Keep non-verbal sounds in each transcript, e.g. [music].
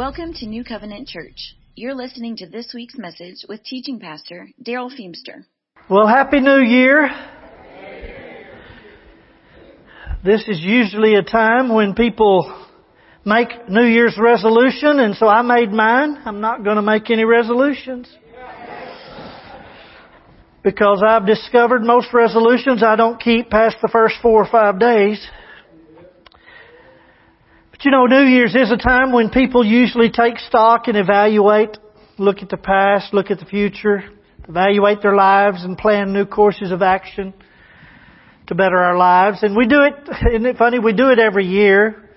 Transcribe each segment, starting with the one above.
Welcome to New Covenant Church. You're listening to this week's message with teaching pastor Darrell Feemster. Well, Happy New Year. This is usually a time when people make New Year's resolution, and so I made mine. I'm not going to make any resolutions. Because I've discovered most resolutions I don't keep past the first four or five days. But you know, New Year's is a time when people usually take stock and evaluate, look at the past, look at the future, evaluate their lives and plan new courses of action to better our lives. And we do it, [laughs] isn't it funny? We do it every year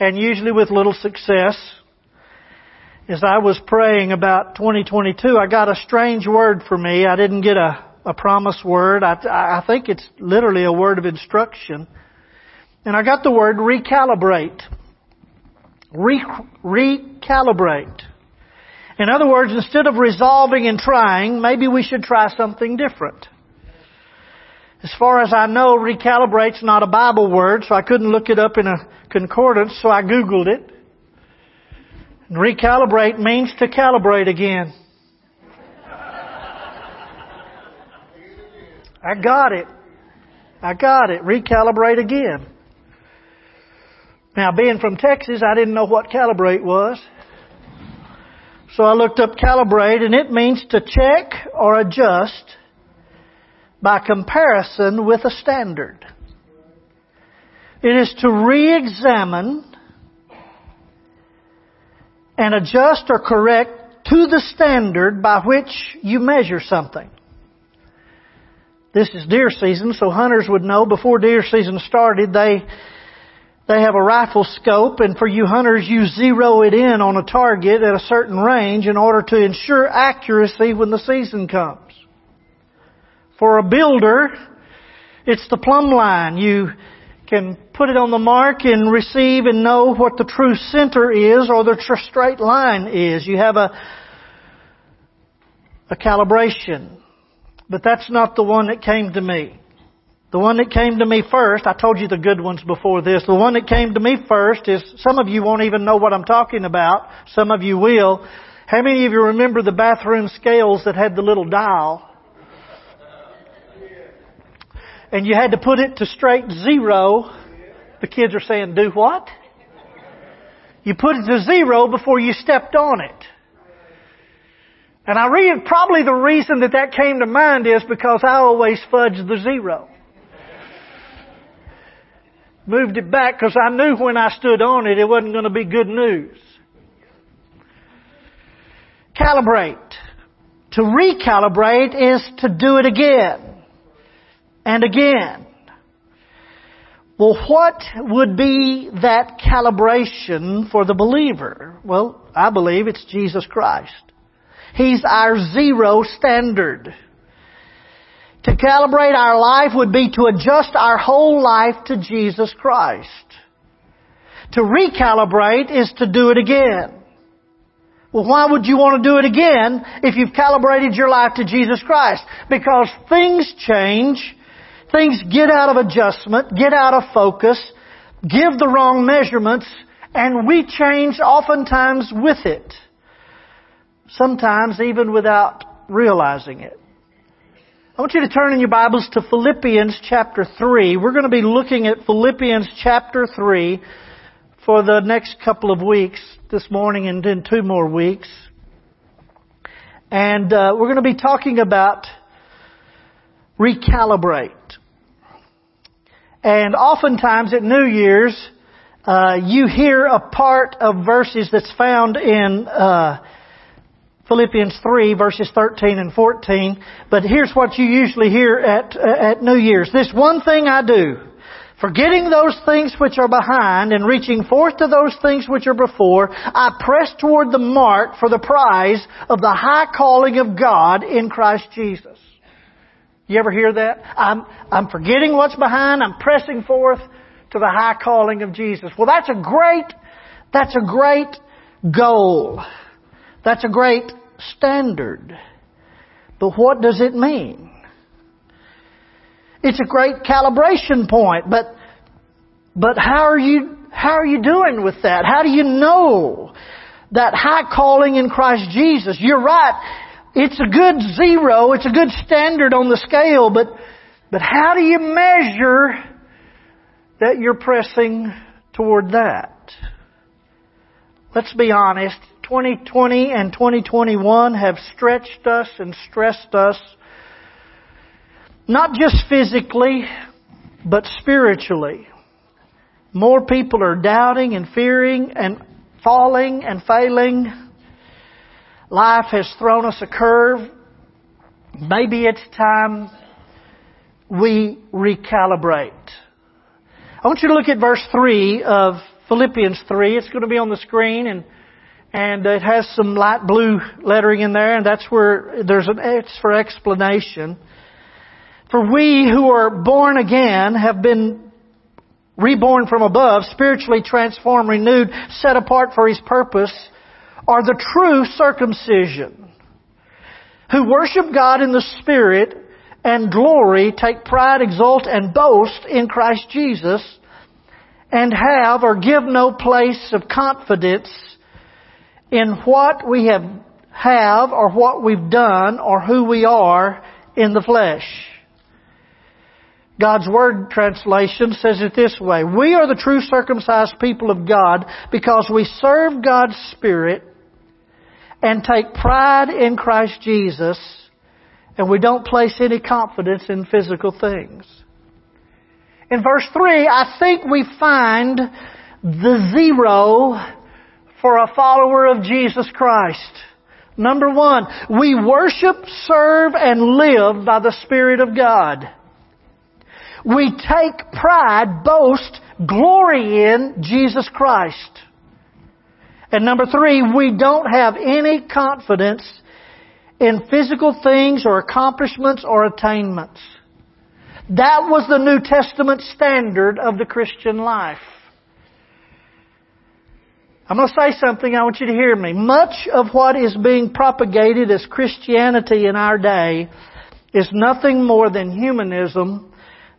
and usually with little success. As I was praying about 2022, I got a strange word for me. I didn't get a, a promise word. I, I think it's literally a word of instruction. And I got the word recalibrate. Re- recalibrate. In other words, instead of resolving and trying, maybe we should try something different. As far as I know, recalibrate's not a Bible word, so I couldn't look it up in a concordance, so I Googled it. And recalibrate means to calibrate again. I got it. I got it. Recalibrate again. Now, being from Texas, I didn't know what calibrate was. So I looked up calibrate, and it means to check or adjust by comparison with a standard. It is to re-examine and adjust or correct to the standard by which you measure something. This is deer season, so hunters would know before deer season started, they they have a rifle scope, and for you hunters, you zero it in on a target at a certain range in order to ensure accuracy when the season comes. For a builder, it's the plumb line. You can put it on the mark and receive and know what the true center is or the straight line is. You have a, a calibration. But that's not the one that came to me. The one that came to me first, I told you the good ones before this. The one that came to me first is, some of you won't even know what I'm talking about. Some of you will. How many of you remember the bathroom scales that had the little dial? And you had to put it to straight zero. The kids are saying, do what? You put it to zero before you stepped on it. And I read probably the reason that that came to mind is because I always fudge the zero moved it back because I knew when I stood on it, it wasn't going to be good news. Calibrate. To recalibrate is to do it again and again. Well, what would be that calibration for the believer? Well, I believe it's Jesus Christ. He's our zero standard. To calibrate our life would be to adjust our whole life to Jesus Christ. To recalibrate is to do it again. Well, why would you want to do it again if you've calibrated your life to Jesus Christ? Because things change, things get out of adjustment, get out of focus, give the wrong measurements, and we change oftentimes with it. Sometimes even without realizing it. I want you to turn in your Bibles to Philippians chapter 3. We're going to be looking at Philippians chapter 3 for the next couple of weeks, this morning and then two more weeks. And uh, we're going to be talking about recalibrate. And oftentimes at New Year's, uh, you hear a part of verses that's found in uh, Philippians 3 verses 13 and 14. But here's what you usually hear at, uh, at New Year's. This one thing I do, forgetting those things which are behind and reaching forth to those things which are before, I press toward the mark for the prize of the high calling of God in Christ Jesus. You ever hear that? I'm, I'm forgetting what's behind, I'm pressing forth to the high calling of Jesus. Well, that's a great, that's a great goal. That's a great standard. But what does it mean? It's a great calibration point, but, but how are you, how are you doing with that? How do you know that high calling in Christ Jesus. You're right. It's a good zero. It's a good standard on the scale, but, but how do you measure that you're pressing toward that? Let's be honest. 2020 and 2021 have stretched us and stressed us, not just physically, but spiritually. More people are doubting and fearing and falling and failing. Life has thrown us a curve. Maybe it's time we recalibrate. I want you to look at verse 3 of Philippians 3. It's going to be on the screen and and it has some light blue lettering in there, and that's where there's an X for explanation. For we who are born again have been reborn from above, spiritually transformed, renewed, set apart for His purpose, are the true circumcision, who worship God in the Spirit and glory, take pride, exult, and boast in Christ Jesus, and have or give no place of confidence in what we have, have or what we've done or who we are in the flesh. God's Word translation says it this way. We are the true circumcised people of God because we serve God's Spirit and take pride in Christ Jesus and we don't place any confidence in physical things. In verse 3, I think we find the zero for a follower of Jesus Christ. Number one, we worship, serve, and live by the Spirit of God. We take pride, boast, glory in Jesus Christ. And number three, we don't have any confidence in physical things or accomplishments or attainments. That was the New Testament standard of the Christian life. I'm going to say something, I want you to hear me. Much of what is being propagated as Christianity in our day is nothing more than humanism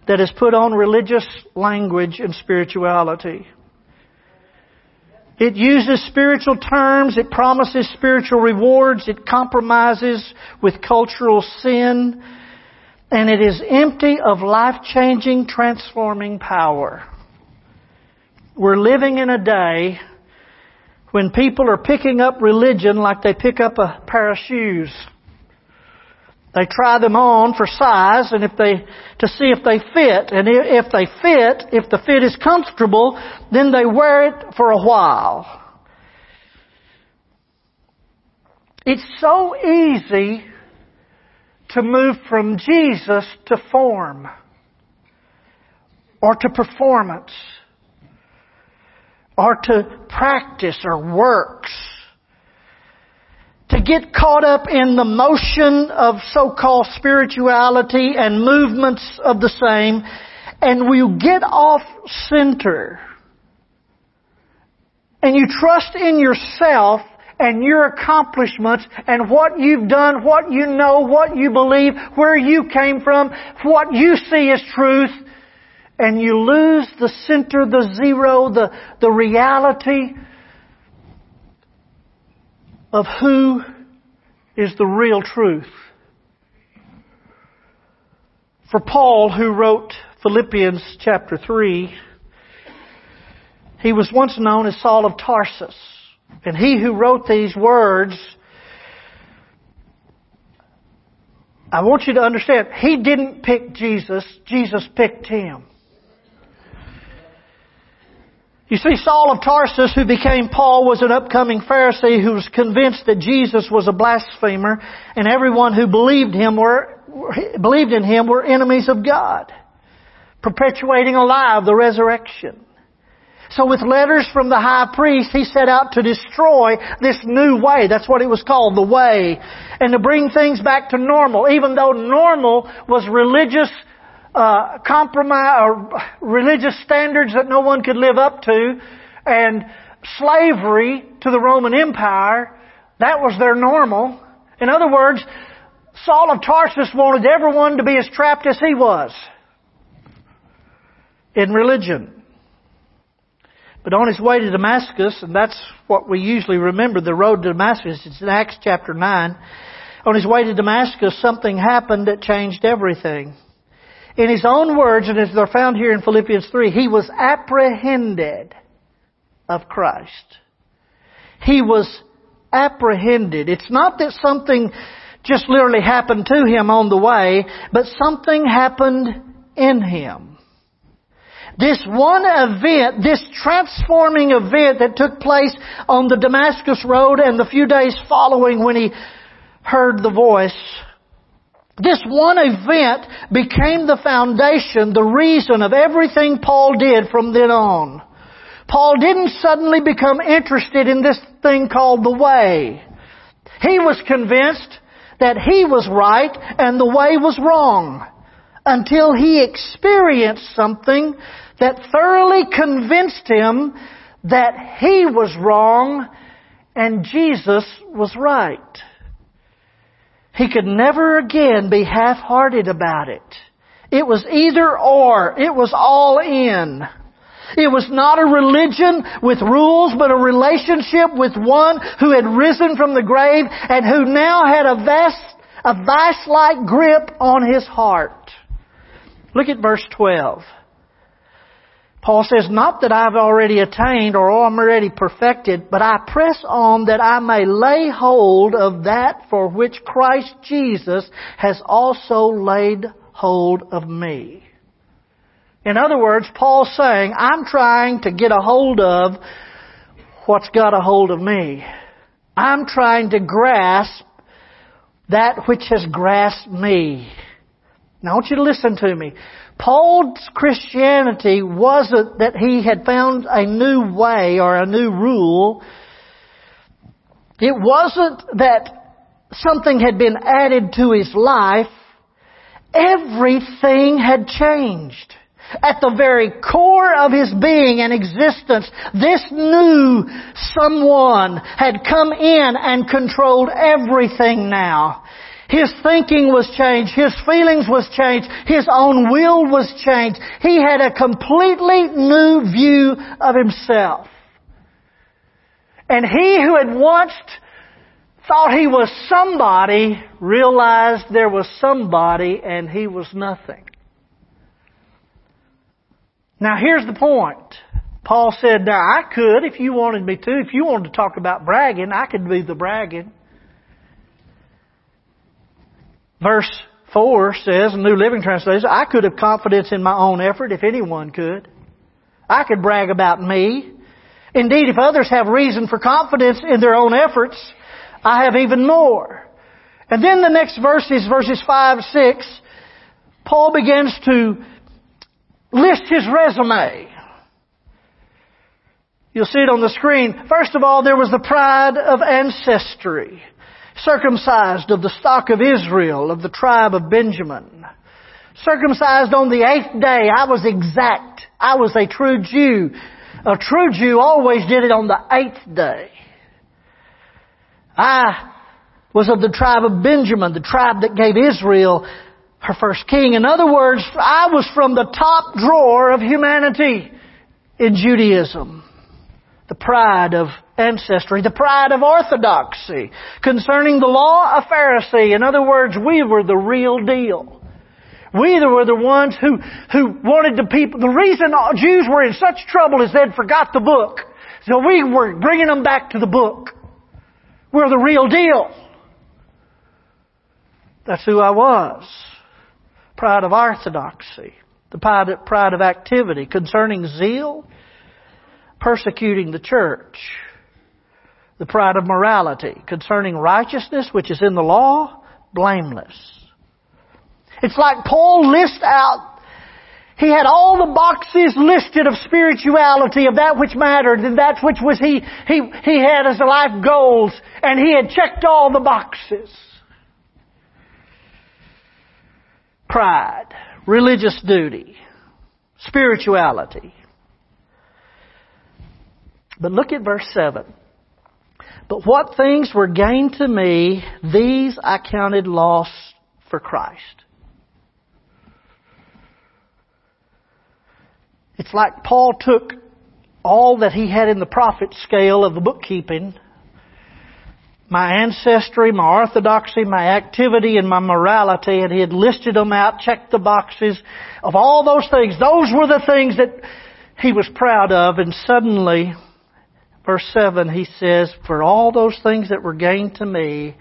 that is put on religious language and spirituality. It uses spiritual terms, it promises spiritual rewards, it compromises with cultural sin, and it is empty of life-changing, transforming power. We're living in a day when people are picking up religion like they pick up a pair of shoes. They try them on for size and if they, to see if they fit. And if they fit, if the fit is comfortable, then they wear it for a while. It's so easy to move from Jesus to form or to performance or to practice or works. To get caught up in the motion of so-called spirituality and movements of the same, and we get off center. And you trust in yourself and your accomplishments and what you've done, what you know, what you believe, where you came from, what you see as truth, and you lose the center, the zero, the, the reality of who is the real truth. For Paul, who wrote Philippians chapter 3, he was once known as Saul of Tarsus. And he who wrote these words, I want you to understand, he didn't pick Jesus, Jesus picked him. You see, Saul of Tarsus, who became Paul, was an upcoming Pharisee who was convinced that Jesus was a blasphemer and everyone who believed him were, believed in him were enemies of God, perpetuating a lie of the resurrection. So with letters from the high priest, he set out to destroy this new way. That's what it was called, the way. And to bring things back to normal, even though normal was religious uh, compromise or religious standards that no one could live up to, and slavery to the Roman Empire. That was their normal. In other words, Saul of Tarsus wanted everyone to be as trapped as he was in religion. But on his way to Damascus, and that's what we usually remember, the road to Damascus, it's in Acts chapter 9. On his way to Damascus, something happened that changed everything. In his own words, and as they're found here in Philippians 3, he was apprehended of Christ. He was apprehended. It's not that something just literally happened to him on the way, but something happened in him. This one event, this transforming event that took place on the Damascus road and the few days following when he heard the voice, this one event became the foundation, the reason of everything Paul did from then on. Paul didn't suddenly become interested in this thing called the way. He was convinced that he was right and the way was wrong until he experienced something that thoroughly convinced him that he was wrong and Jesus was right. He could never again be half-hearted about it. It was either or. It was all in. It was not a religion with rules, but a relationship with one who had risen from the grave and who now had a vast, a vice-like grip on his heart. Look at verse 12. Paul says, not that I've already attained or oh, I'm already perfected, but I press on that I may lay hold of that for which Christ Jesus has also laid hold of me. In other words, Paul's saying, I'm trying to get a hold of what's got a hold of me. I'm trying to grasp that which has grasped me. Now I want you to listen to me. Paul's Christianity wasn't that he had found a new way or a new rule. It wasn't that something had been added to his life. Everything had changed. At the very core of his being and existence, this new someone had come in and controlled everything now. His thinking was changed. His feelings was changed. His own will was changed. He had a completely new view of himself. And he who had once thought he was somebody realized there was somebody and he was nothing. Now here's the point. Paul said, now I could if you wanted me to. If you wanted to talk about bragging, I could be the bragging. Verse 4 says, New Living Translation, I could have confidence in my own effort if anyone could. I could brag about me. Indeed, if others have reason for confidence in their own efforts, I have even more. And then the next verses, verses 5, 6, Paul begins to list his resume. You'll see it on the screen. First of all, there was the pride of ancestry circumcised of the stock of Israel, of the tribe of Benjamin. Circumcised on the eighth day, I was exact. I was a true Jew. A true Jew always did it on the eighth day. I was of the tribe of Benjamin, the tribe that gave Israel her first king. In other words, I was from the top drawer of humanity in Judaism. The pride of ancestry, the pride of orthodoxy. Concerning the law, a Pharisee. In other words, we were the real deal. We were the ones who, who wanted the people, the reason Jews were in such trouble is they'd forgot the book. So we were bringing them back to the book. We're the real deal. That's who I was. Pride of orthodoxy. The pride of activity. Concerning zeal, persecuting the church the pride of morality. Concerning righteousness, which is in the law, blameless. It's like Paul lists out he had all the boxes listed of spirituality, of that which mattered, and that which was he, he, he had as a life goals, and he had checked all the boxes. Pride, religious duty, spirituality. But look at verse 7. But what things were gained to me, these I counted loss for Christ. It's like Paul took all that he had in the profit scale of the bookkeeping, my ancestry, my orthodoxy, my activity, and my morality, and he had listed them out, checked the boxes of all those things. Those were the things that he was proud of, and suddenly, verse 7, he says, For all those things that were gained to me,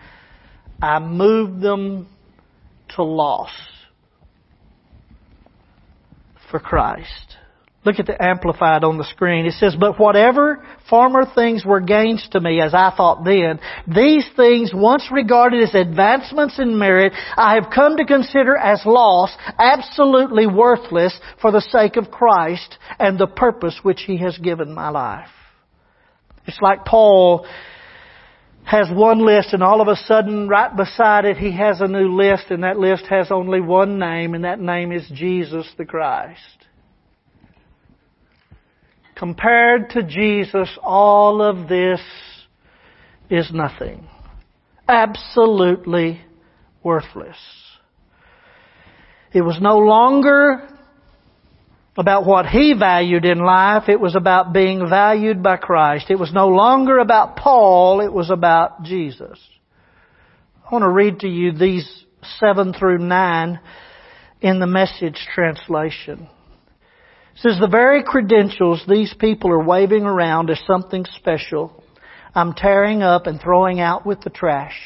I moved them to loss for Christ. Look at the Amplified on the screen. It says, But whatever former things were gains to me, as I thought then, these things, once regarded as advancements in merit, I have come to consider as loss, absolutely worthless for the sake of Christ and the purpose which He has given my life. It's like Paul has one list and all of a sudden right beside it he has a new list and that list has only one name and that name is Jesus the Christ. Compared to Jesus, all of this is nothing. Absolutely worthless. It was no longer about what he valued in life. It was about being valued by Christ. It was no longer about Paul. It was about Jesus. I want to read to you these seven through nine in the message translation. It says the very credentials these people are waving around as something special, I'm tearing up and throwing out with the trash.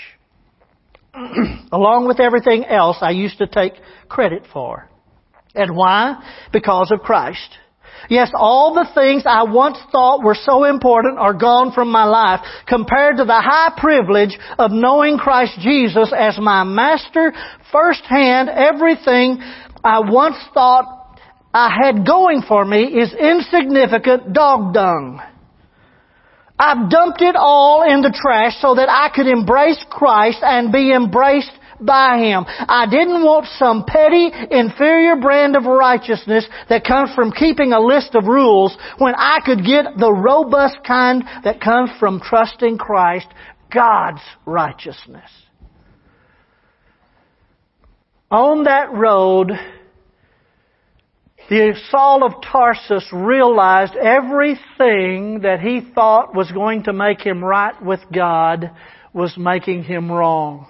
[clears throat] Along with everything else I used to take credit for. And why? Because of Christ. Yes, all the things I once thought were so important are gone from my life compared to the high privilege of knowing Christ Jesus as my master firsthand. Everything I once thought I had going for me is insignificant dog dung. I've dumped it all in the trash so that I could embrace Christ and be embraced by Him. I didn't want some petty, inferior brand of righteousness that comes from keeping a list of rules when I could get the robust kind that comes from trusting Christ, God's righteousness. On that road, the Saul of Tarsus realized everything that he thought was going to make him right with God was making him wrong.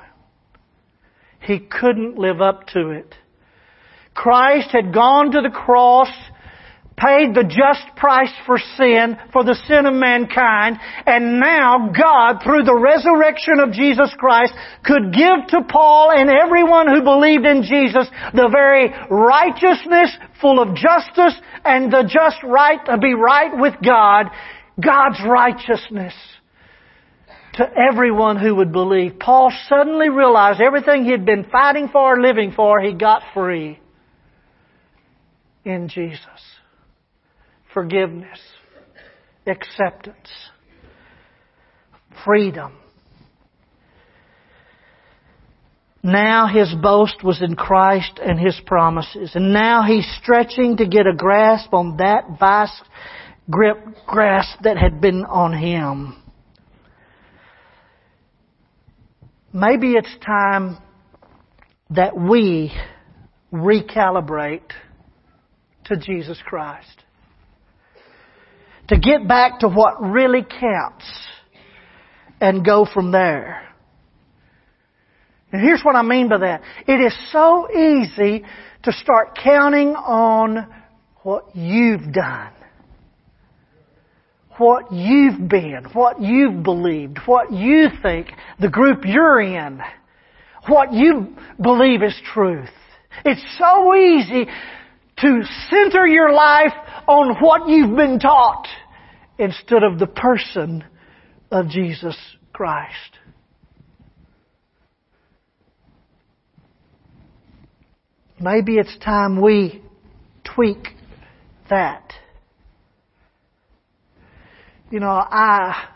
He couldn't live up to it. Christ had gone to the cross paid the just price for sin, for the sin of mankind, and now God, through the resurrection of Jesus Christ, could give to Paul and everyone who believed in Jesus the very righteousness, full of justice, and the just right to be right with God, God's righteousness to everyone who would believe. Paul suddenly realized everything he had been fighting for, living for, he got free in Jesus forgiveness, acceptance, freedom. Now his boast was in Christ and his promises. And now he's stretching to get a grasp on that vice grip grasp that had been on him. Maybe it's time that we recalibrate to Jesus Christ to get back to what really counts and go from there. And here's what I mean by that. It is so easy to start counting on what you've done. What you've been, what you've believed, what you think, the group you're in, what you believe is truth. It's so easy to center your life on what you've been taught instead of the person of Jesus Christ. Maybe it's time we tweak that. You know, I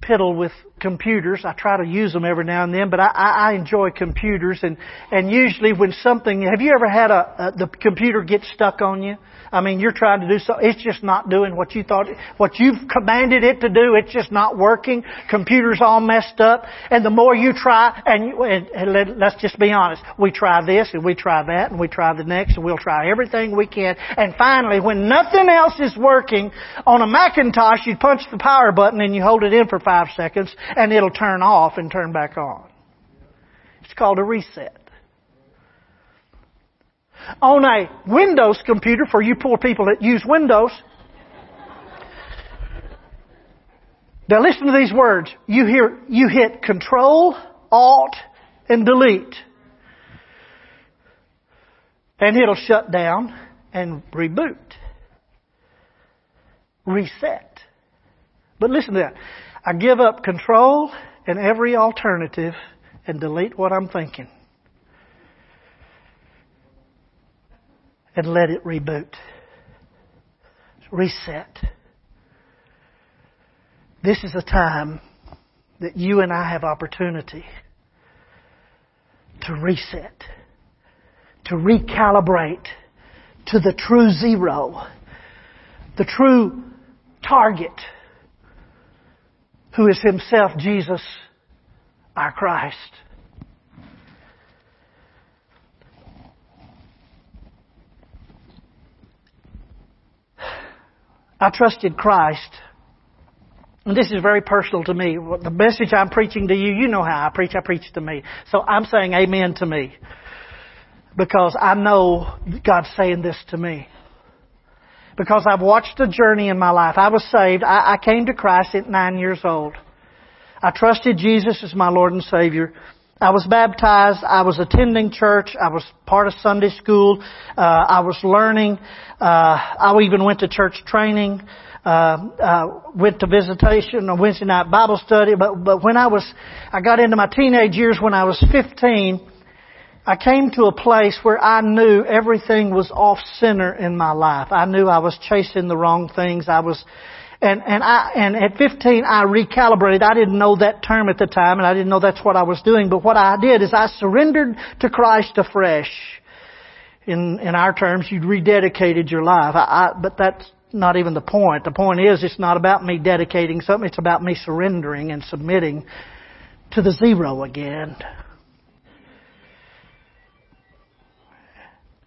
piddle with computers. I try to use them every now and then, but I, I, enjoy computers. And and usually when something, have you ever had a, a the computer get stuck on you? I mean, you're trying to do so. It's just not doing what you thought, what you've commanded it to do. It's just not working. Computer's all messed up. And the more you try, and, and, and let, let's just be honest, we try this and we try that and we try the next and we'll try everything we can. And finally, when nothing else is working on a Macintosh, you punch the power button and you hold it in for five seconds and it'll turn off and turn back on. It's called a reset on a Windows computer for you poor people that use Windows. Now listen to these words. You hear, you hit Control, Alt, and Delete. And it'll shut down and reboot. Reset. But listen to that. I give up control and every alternative and delete what I'm thinking. and let it reboot. Reset. This is a time that you and I have opportunity to reset, to recalibrate to the true zero, the true target, who is Himself Jesus, our Christ. I trusted Christ. And this is very personal to me. The message I'm preaching to you, you know how I preach. I preach to me. So I'm saying amen to me. Because I know God's saying this to me. Because I've watched a journey in my life. I was saved. I, I came to Christ at nine years old. I trusted Jesus as my Lord and Savior. I was baptized. I was attending church. I was part of Sunday school. Uh, I was learning. Uh, I even went to church training. Uh, uh, went to visitation on Wednesday night Bible study. But but when I was, I got into my teenage years when I was 15. I came to a place where I knew everything was off center in my life. I knew I was chasing the wrong things. I was and, and I, and at 15 I recalibrated. I didn't know that term at the time and I didn't know that's what I was doing. But what I did is I surrendered to Christ afresh. In, in our terms, you'd rededicated your life. I, I, but that's not even the point. The point is it's not about me dedicating something. It's about me surrendering and submitting to the zero again.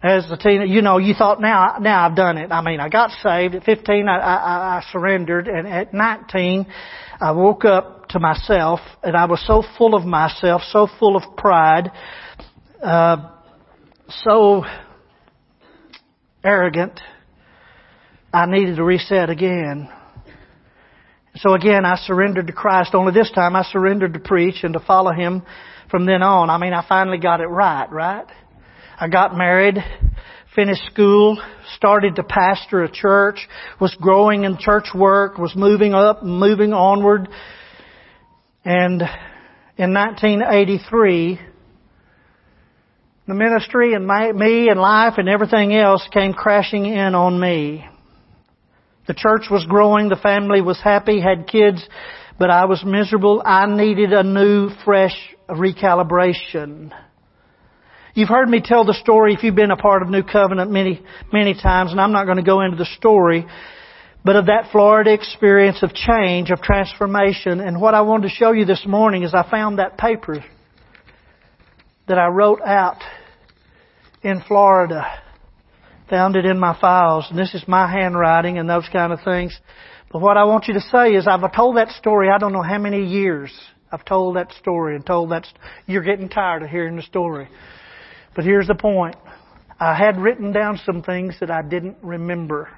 As a teen, you know, you thought now, now I've done it. I mean, I got saved at 15. I, I, I surrendered, and at 19, I woke up to myself, and I was so full of myself, so full of pride, uh, so arrogant. I needed to reset again. So again, I surrendered to Christ. Only this time, I surrendered to preach and to follow Him from then on. I mean, I finally got it right, right? I got married, finished school, started to pastor a church, was growing in church work, was moving up, moving onward. And in 1983, the ministry and my, me and life and everything else came crashing in on me. The church was growing, the family was happy, had kids, but I was miserable. I needed a new, fresh recalibration. You've heard me tell the story if you've been a part of New Covenant many, many times, and I'm not going to go into the story, but of that Florida experience of change, of transformation. And what I wanted to show you this morning is I found that paper that I wrote out in Florida. Found it in my files, and this is my handwriting and those kind of things. But what I want you to say is I've told that story I don't know how many years. I've told that story and told that. St- You're getting tired of hearing the story. But here's the point. I had written down some things that I didn't remember.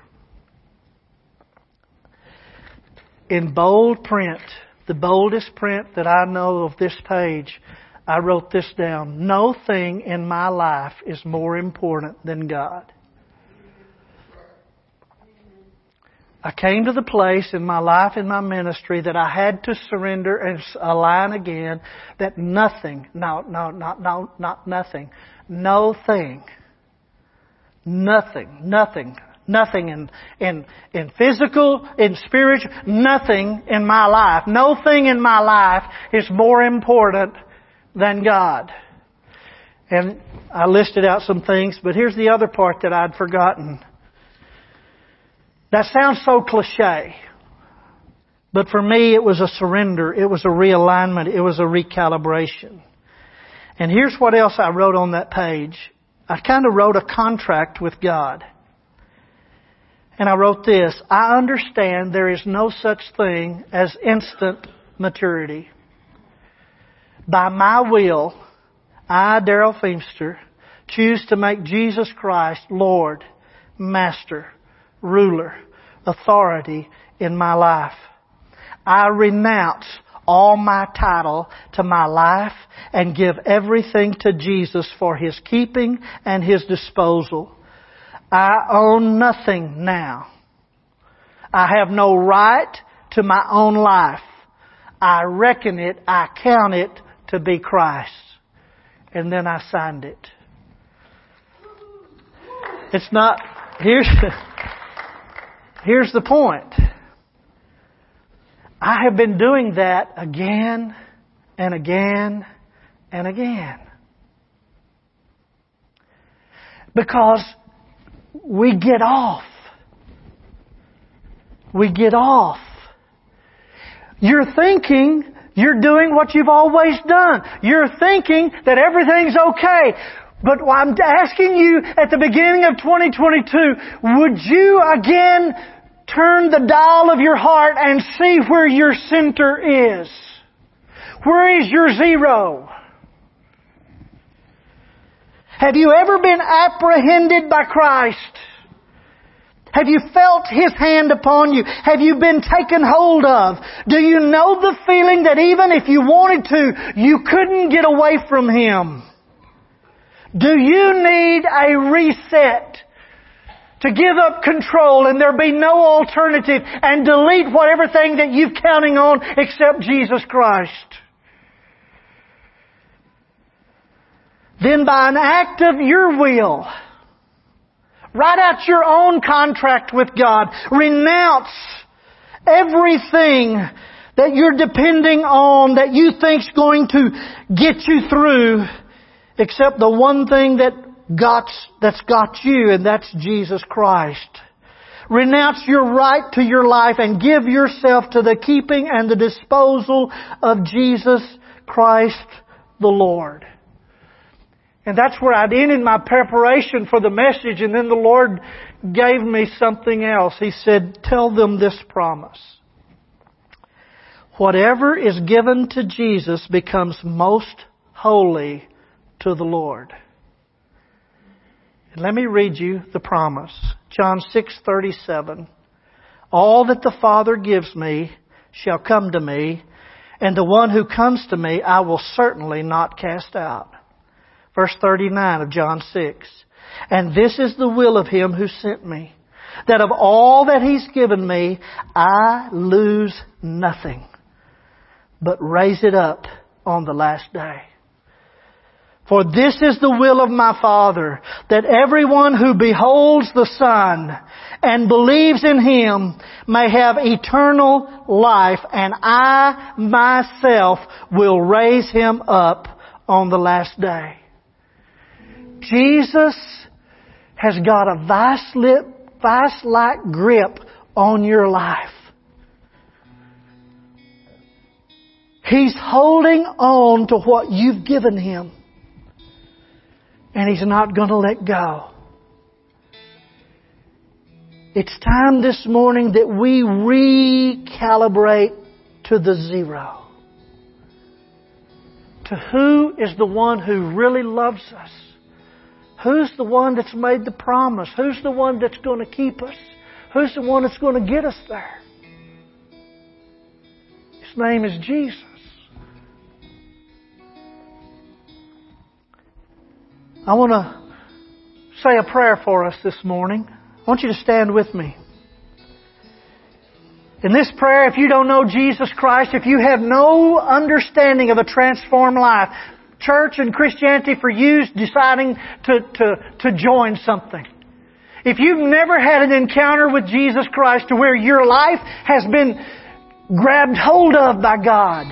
In bold print, the boldest print that I know of this page, I wrote this down. No thing in my life is more important than God. I came to the place in my life, in my ministry, that I had to surrender and align again that nothing, no, no, not, no, not nothing, no thing, nothing, nothing, Nothing in, in, in physical, in spiritual, nothing in my life. No thing in my life is more important than God. And I listed out some things, but here's the other part that I'd forgotten. That sounds so cliche. But for me, it was a surrender. It was a realignment. It was a recalibration. And here's what else I wrote on that page. I kind of wrote a contract with God. And I wrote this, I understand there is no such thing as instant maturity. By my will, I, Darrell Feemster, choose to make Jesus Christ Lord, Master, Ruler, Authority in my life. I renounce all my title to my life and give everything to Jesus for His keeping and His disposal. I own nothing now. I have no right to my own life. I reckon it, I count it to be Christ. And then I signed it. It's not, here's, [laughs] here's the point. I have been doing that again and again and again. Because we get off. We get off. You're thinking you're doing what you've always done. You're thinking that everything's okay. But I'm asking you at the beginning of 2022, would you again turn the dial of your heart and see where your center is? Where is your zero? Have you ever been apprehended by Christ? Have you felt His hand upon you? Have you been taken hold of? Do you know the feeling that even if you wanted to, you couldn't get away from Him? Do you need a reset to give up control and there be no alternative and delete whatever thing that you're counting on except Jesus Christ? then by an act of your will, write out your own contract with God. Renounce everything that you're depending on that you think's going to get you through except the one thing that got, that's got you and that's Jesus Christ. Renounce your right to your life and give yourself to the keeping and the disposal of Jesus Christ the Lord. And that's where I'd ended my preparation for the message and then the Lord gave me something else. He said, tell them this promise. Whatever is given to Jesus becomes most holy to the Lord. And let me read you the promise. John 6:37. All that the Father gives me shall come to me, and the one who comes to me I will certainly not cast out. Verse 39 of John 6. And this is the will of him who sent me, that of all that he's given me, I lose nothing, but raise it up on the last day. For this is the will of my Father, that everyone who beholds the Son and believes in Him may have eternal life, and I myself will raise Him up on the last day. Jesus has got a vice-like grip on your life. He's holding on to what you've given him. And he's not going to let go. It's time this morning that we recalibrate to the zero. To who is the one who really loves us Who's the one that's made the promise? Who's the one that's going to keep us? Who's the one that's going to get us there? His name is Jesus. I want to say a prayer for us this morning. I want you to stand with me. In this prayer, if you don't know Jesus Christ, if you have no understanding of a transformed life, church and Christianity for you deciding to, to, to join something. If you've never had an encounter with Jesus Christ to where your life has been grabbed hold of by God,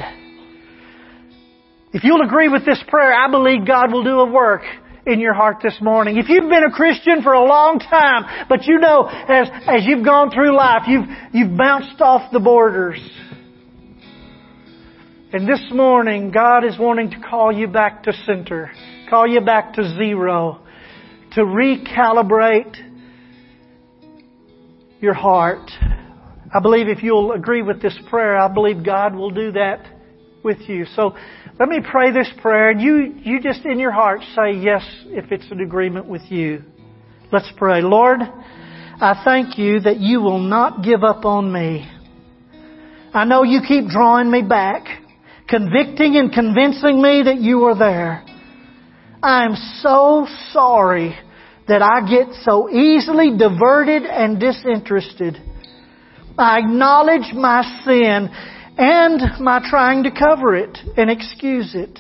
if you'll agree with this prayer, I believe God will do a work in your heart this morning. If you've been a Christian for a long time, but you know as, as you've gone through life, you've, you've bounced off the borders. And this morning, God is wanting to call you back to center, call you back to zero, to recalibrate your heart. I believe if you'll agree with this prayer, I believe God will do that with you. So let me pray this prayer and you, you just in your heart say yes if it's an agreement with you. Let's pray. Lord, I thank you that you will not give up on me. I know you keep drawing me back, convicting and convincing me that you are there. I am so sorry that I get so easily diverted and disinterested. I acknowledge my sin and my trying to cover it and excuse it.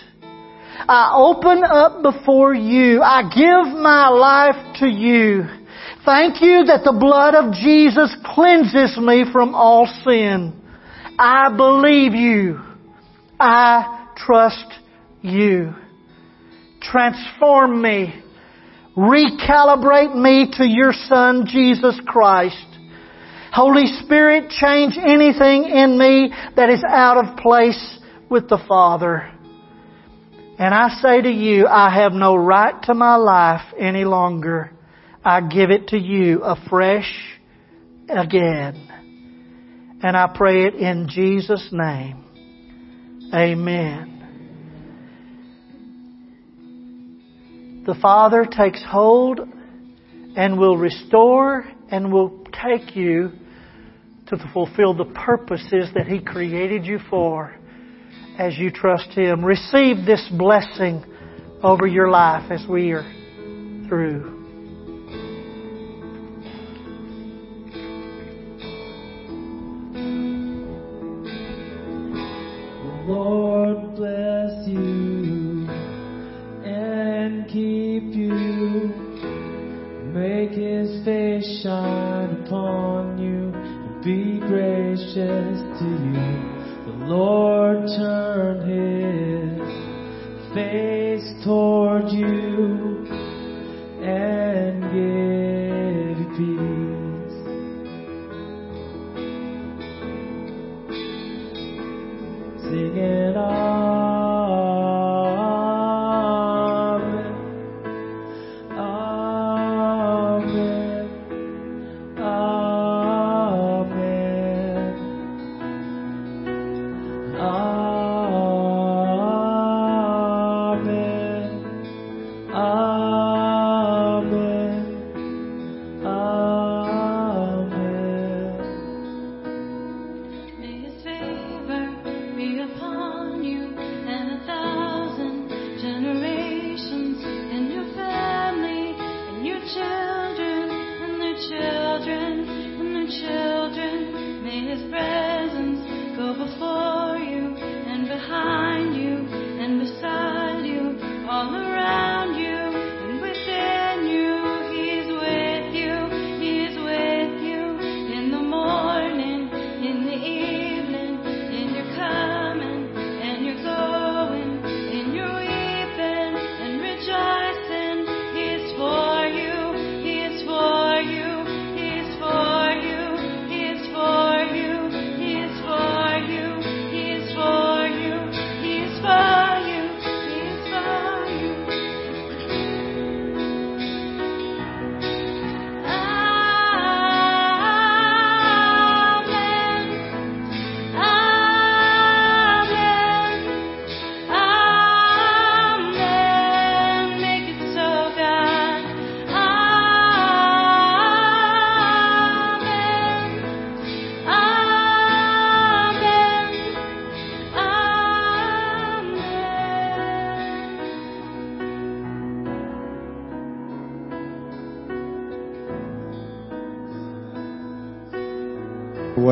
I open up before you. I give my life to you. Thank you that the blood of Jesus cleanses me from all sin. I believe you. I trust you. Transform me. Recalibrate me to your Son, Jesus Christ. Holy Spirit, change anything in me that is out of place with the Father. And I say to you, I have no right to my life any longer. I give it to you afresh again. And I pray it in Jesus' name. Amen. The Father takes hold and will restore and will take you to fulfill the purposes that He created you for as you trust Him. Receive this blessing over your life as we are through.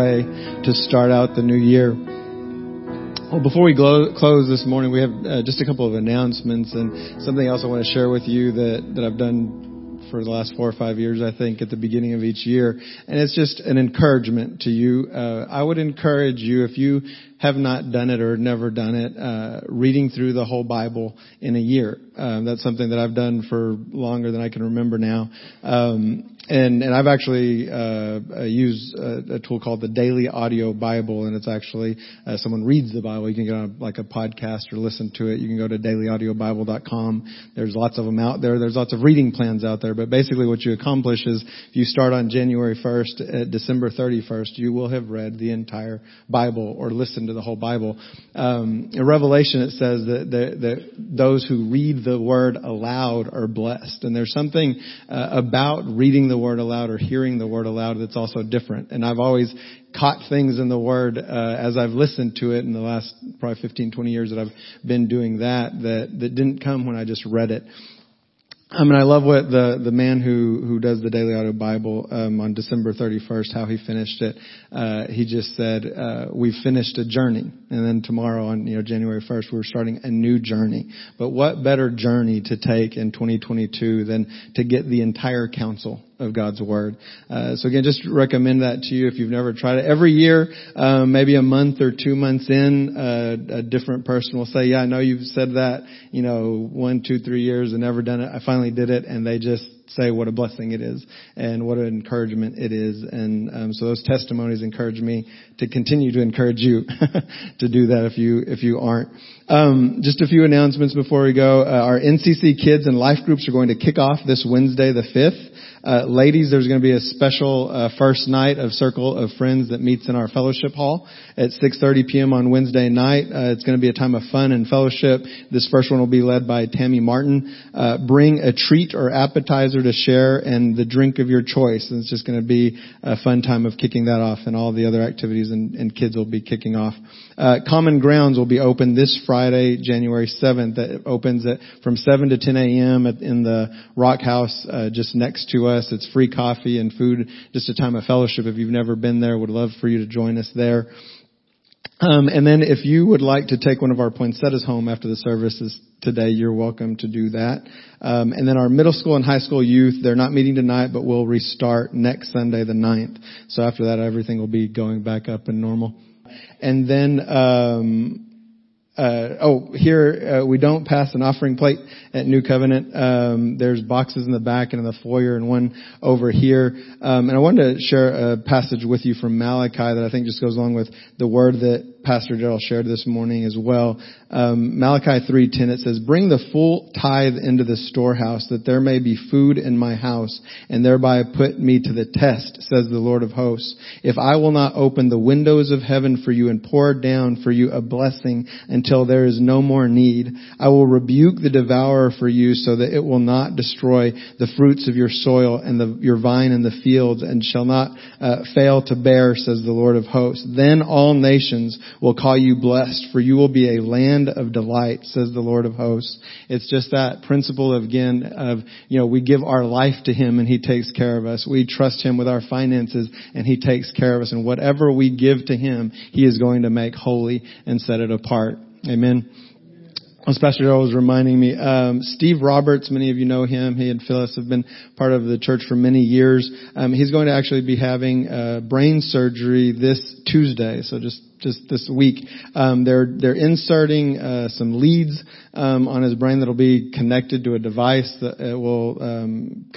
Way to start out the new year. Well, before we close this morning, we have uh, just a couple of announcements and something else I want to share with you that, that I've done for the last four or five years, I think, at the beginning of each year. And it's just an encouragement to you. Uh, I would encourage you, if you have not done it or never done it, uh, reading through the whole Bible in a year. Um, that's something that I've done for longer than I can remember now. Um, and and I've actually uh, uh, used a, a tool called the Daily Audio Bible, and it's actually uh, someone reads the Bible. You can get on like a podcast or listen to it. You can go to dailyaudiobible.com. There's lots of them out there. There's lots of reading plans out there. But basically, what you accomplish is if you start on January 1st, at December 31st, you will have read the entire Bible or listened to the whole Bible. Um, in Revelation, it says that, that, that those who read the Word aloud are blessed, and there's something uh, about reading the the word aloud or hearing the word aloud that's also different. And I've always caught things in the word uh, as I've listened to it in the last probably 15, 20 years that I've been doing that that that didn't come when I just read it. I mean, I love what the the man who who does the Daily Audio Bible um, on December 31st, how he finished it. Uh, he just said, uh, "We've finished a journey, and then tomorrow on you know January 1st, we're starting a new journey. But what better journey to take in 2022 than to get the entire counsel of God's Word. Uh, so again, just recommend that to you if you've never tried it. Every year, um, maybe a month or two months in, uh, a different person will say, "Yeah, I know you've said that, you know, one, two, three years and never done it. I finally did it," and they just say what a blessing it is and what an encouragement it is. And um, so those testimonies encourage me to continue to encourage you [laughs] to do that if you if you aren't. Um, just a few announcements before we go. Uh, our NCC kids and life groups are going to kick off this Wednesday, the fifth. Uh, ladies, there's going to be a special uh, first night of Circle of Friends that meets in our fellowship hall at 6:30 p.m. on Wednesday night. Uh, it's going to be a time of fun and fellowship. This first one will be led by Tammy Martin. Uh, bring a treat or appetizer to share and the drink of your choice. And it's just going to be a fun time of kicking that off, and all the other activities and, and kids will be kicking off. Uh, Common Grounds will be open this Friday, January 7th. That opens at from 7 to 10 a.m. At, in the Rock House uh, just next to us. It's free coffee and food. Just a time of fellowship. If you've never been there, would love for you to join us there. Um, and then if you would like to take one of our poinsettias home after the services today, you're welcome to do that. Um, and then our middle school and high school youth, they're not meeting tonight, but we'll restart next Sunday the 9th. So after that, everything will be going back up and normal. And then, um, uh, oh, here uh, we don't pass an offering plate at New Covenant. Um, there's boxes in the back and in the foyer, and one over here. Um, and I wanted to share a passage with you from Malachi that I think just goes along with the word that Pastor Gerald shared this morning as well. Um, Malachi 3:10 it says, "Bring the full tithe into the storehouse, that there may be food in my house, and thereby put me to the test," says the Lord of hosts. "If I will not open the windows of heaven for you and pour down for you a blessing until there is no more need, I will rebuke the devourer for you, so that it will not destroy the fruits of your soil and the, your vine in the fields, and shall not uh, fail to bear," says the Lord of hosts. Then all nations will call you blessed, for you will be a land of delight, says the Lord of hosts. It's just that principle of, again, of, you know, we give our life to Him and He takes care of us. We trust Him with our finances and He takes care of us. And whatever we give to Him, He is going to make holy and set it apart. Amen as Pastor Joe was reminding me, um, Steve Roberts, many of you know him. He and Phyllis have been part of the church for many years. Um, he's going to actually be having uh, brain surgery this Tuesday, so just just this week. Um, they're they're inserting uh, some leads um, on his brain that'll be connected to a device that will um,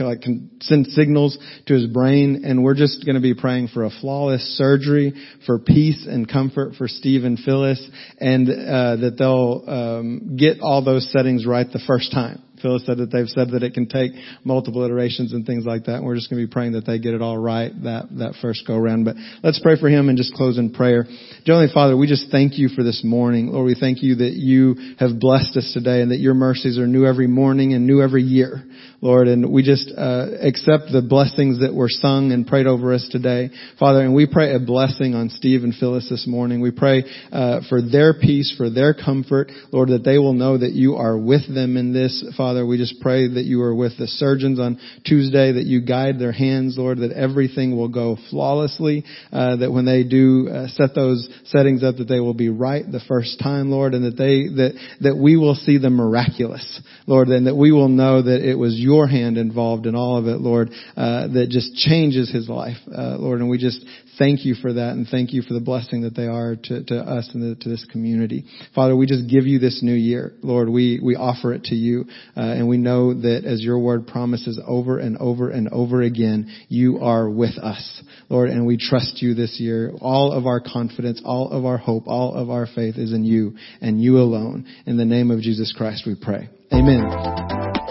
send signals to his brain, and we're just going to be praying for a flawless surgery, for peace and comfort for Steve and Phyllis, and uh, that they'll um, get all those settings right the first time. Phyllis said that they've said that it can take multiple iterations and things like that. And we're just going to be praying that they get it all right that, that first go around. But let's pray for him and just close in prayer. Heavenly Father, we just thank you for this morning. Lord, we thank you that you have blessed us today and that your mercies are new every morning and new every year. Lord, and we just uh, accept the blessings that were sung and prayed over us today, Father. And we pray a blessing on Steve and Phyllis this morning. We pray uh, for their peace, for their comfort, Lord, that they will know that you are with them in this, Father Father. We just pray that you are with the surgeons on Tuesday, that you guide their hands, Lord, that everything will go flawlessly, uh, that when they do uh, set those settings up, that they will be right the first time, Lord, and that they that that we will see the miraculous, Lord, and that we will know that it was your hand involved in all of it, Lord, uh, that just changes his life, uh, Lord, and we just thank you for that and thank you for the blessing that they are to, to us and the, to this community. Father, we just give you this new year. Lord, we, we offer it to you, uh, and we know that as your word promises over and over and over again, you are with us, Lord, and we trust you this year. All of our confidence, all of our hope, all of our faith is in you and you alone. In the name of Jesus Christ we pray. Amen.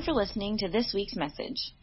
You for listening to this week's message.